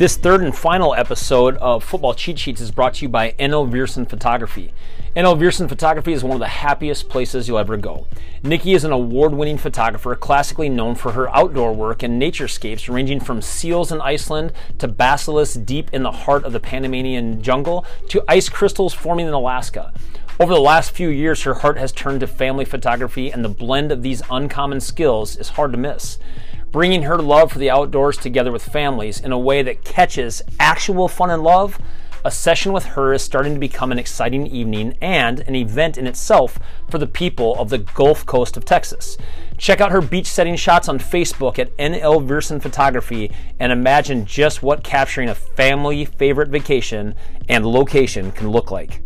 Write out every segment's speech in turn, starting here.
This third and final episode of Football Cheat Sheets is brought to you by NL Viersen Photography. NL Viersen Photography is one of the happiest places you'll ever go. Nikki is an award winning photographer, classically known for her outdoor work and naturescapes ranging from seals in Iceland to basilisks deep in the heart of the Panamanian jungle to ice crystals forming in Alaska. Over the last few years, her heart has turned to family photography, and the blend of these uncommon skills is hard to miss bringing her love for the outdoors together with families in a way that catches actual fun and love, a session with her is starting to become an exciting evening and an event in itself for the people of the Gulf Coast of Texas. Check out her beach setting shots on Facebook at NL Viersen Photography and imagine just what capturing a family favorite vacation and location can look like.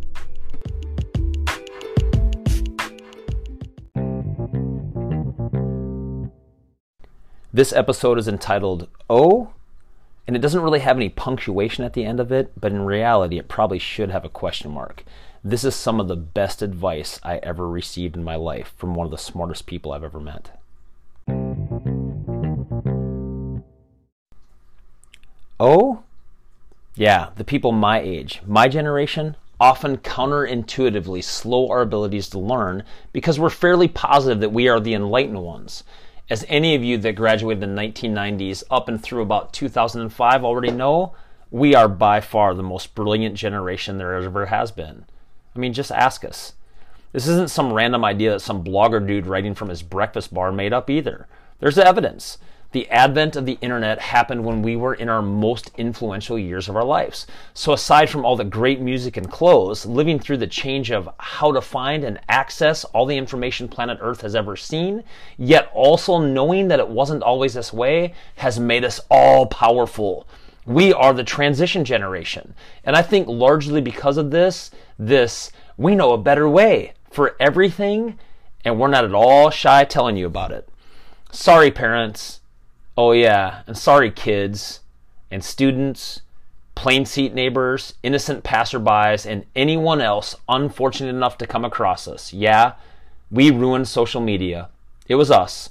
This episode is entitled Oh, and it doesn't really have any punctuation at the end of it, but in reality, it probably should have a question mark. This is some of the best advice I ever received in my life from one of the smartest people I've ever met. Oh, yeah, the people my age, my generation, often counterintuitively slow our abilities to learn because we're fairly positive that we are the enlightened ones as any of you that graduated in the 1990s up and through about 2005 already know, we are by far the most brilliant generation there ever has been. I mean, just ask us. This isn't some random idea that some blogger dude writing from his breakfast bar made up either. There's evidence. The advent of the internet happened when we were in our most influential years of our lives. So, aside from all the great music and clothes, living through the change of how to find and access all the information planet Earth has ever seen, yet also knowing that it wasn't always this way, has made us all powerful. We are the transition generation. And I think largely because of this, this, we know a better way for everything, and we're not at all shy telling you about it. Sorry, parents Oh, yeah, and sorry, kids and students, plane seat neighbors, innocent passerbys, and anyone else unfortunate enough to come across us. Yeah, we ruined social media. It was us.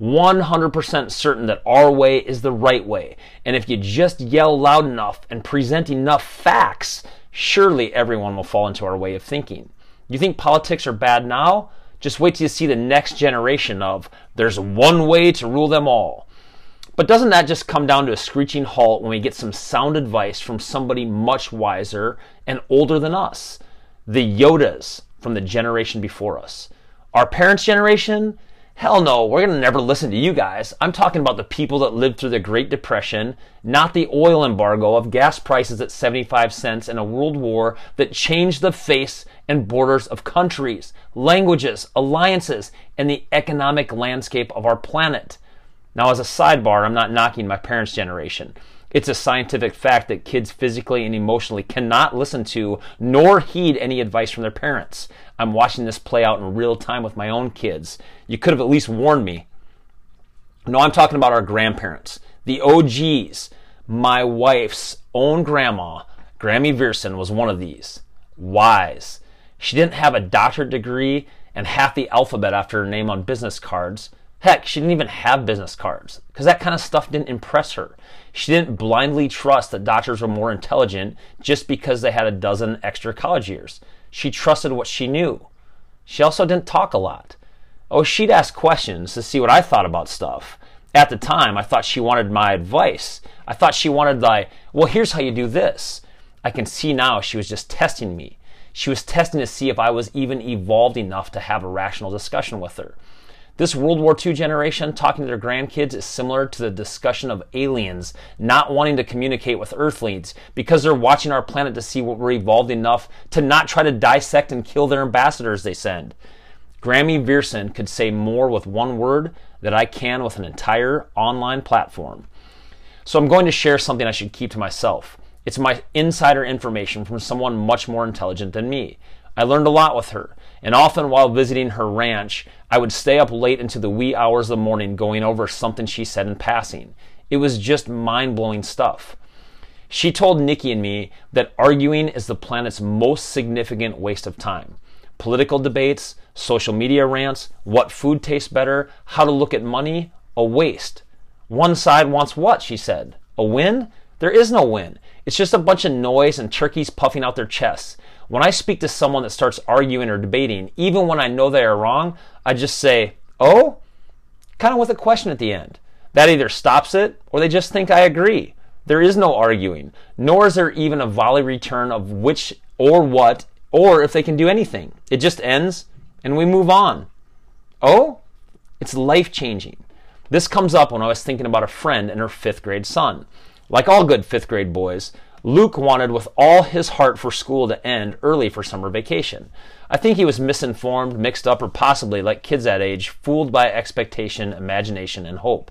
100% certain that our way is the right way. And if you just yell loud enough and present enough facts, surely everyone will fall into our way of thinking. You think politics are bad now? Just wait till you see the next generation of there's one way to rule them all. But doesn't that just come down to a screeching halt when we get some sound advice from somebody much wiser and older than us? The Yodas from the generation before us. Our parents' generation? Hell no, we're to never listen to you guys. I'm talking about the people that lived through the Great Depression, not the oil embargo of gas prices at 75 cents and a world war that changed the face and borders of countries, languages, alliances, and the economic landscape of our planet. Now, as a sidebar, I'm not knocking my parents' generation. It's a scientific fact that kids physically and emotionally cannot listen to nor heed any advice from their parents. I'm watching this play out in real time with my own kids. You could have at least warned me. No, I'm talking about our grandparents, the OGs. My wife's own grandma, Grammy Viersen, was one of these. Wise. She didn't have a doctorate degree and half the alphabet after her name on business cards. Heck, she didn't even have business cards because that kind of stuff didn't impress her. She didn't blindly trust that doctors were more intelligent just because they had a dozen extra college years. She trusted what she knew. She also didn't talk a lot. Oh, she'd ask questions to see what I thought about stuff. At the time, I thought she wanted my advice. I thought she wanted, like, well, here's how you do this. I can see now she was just testing me. She was testing to see if I was even evolved enough to have a rational discussion with her. This World War II generation talking to their grandkids is similar to the discussion of aliens not wanting to communicate with Earthlings because they're watching our planet to see what we're evolved enough to not try to dissect and kill their ambassadors they send. Grammy Viersen could say more with one word that I can with an entire online platform. So I'm going to share something I should keep to myself. It's my insider information from someone much more intelligent than me. I learned a lot with her, and often while visiting her ranch, I would stay up late into the wee hours of the morning going over something she said in passing. It was just mind blowing stuff. She told Nikki and me that arguing is the planet's most significant waste of time. Political debates, social media rants, what food tastes better, how to look at money, a waste. One side wants what, she said? A win? There is no win. It's just a bunch of noise and turkeys puffing out their chests. When I speak to someone that starts arguing or debating, even when I know they are wrong, I just say, oh, kind of with a question at the end. That either stops it or they just think I agree. There is no arguing, nor is there even a volley return of which or what or if they can do anything. It just ends and we move on. Oh, it's life changing. This comes up when I was thinking about a friend and her fifth grade son. Like all good fifth grade boys, Luke wanted with all his heart for school to end early for summer vacation. I think he was misinformed, mixed up, or possibly, like kids that age, fooled by expectation, imagination, and hope.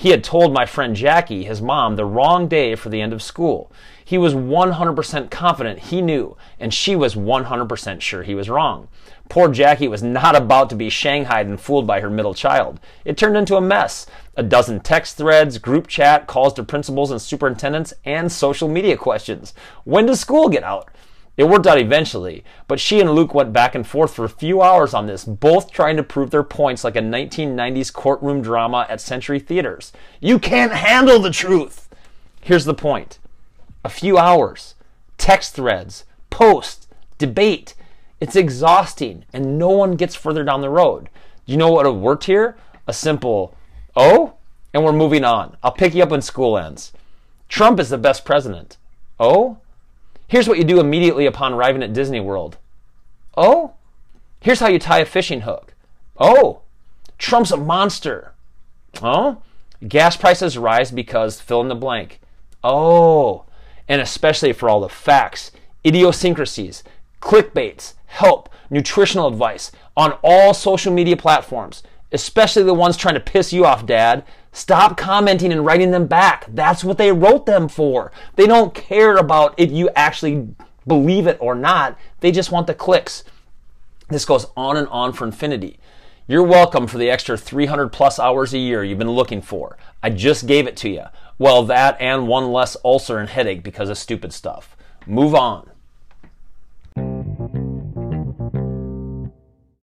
He had told my friend Jackie, his mom, the wrong day for the end of school. He was 100% confident he knew, and she was 100% sure he was wrong. Poor Jackie was not about to be shanghaied and fooled by her middle child. It turned into a mess. A dozen text threads, group chat, calls to principals and superintendents, and social media questions. When does school get out? It worked out eventually, but she and Luke went back and forth for a few hours on this, both trying to prove their points like a 1990s courtroom drama at Century Theaters. You can't handle the truth! Here's the point a few hours, text threads, post, debate. It's exhausting, and no one gets further down the road. You know what would worked here? A simple, oh, and we're moving on. I'll pick you up when school ends. Trump is the best president. Oh? Here's what you do immediately upon arriving at Disney World. Oh, here's how you tie a fishing hook. Oh, Trump's a monster. Oh, gas prices rise because fill in the blank. Oh, and especially for all the facts, idiosyncrasies, clickbaits, help, nutritional advice on all social media platforms, especially the ones trying to piss you off, Dad. Stop commenting and writing them back. That's what they wrote them for. They don't care about if you actually believe it or not. They just want the clicks. This goes on and on for infinity. You're welcome for the extra 300 plus hours a year you've been looking for. I just gave it to you. Well, that and one less ulcer and headache because of stupid stuff. Move on.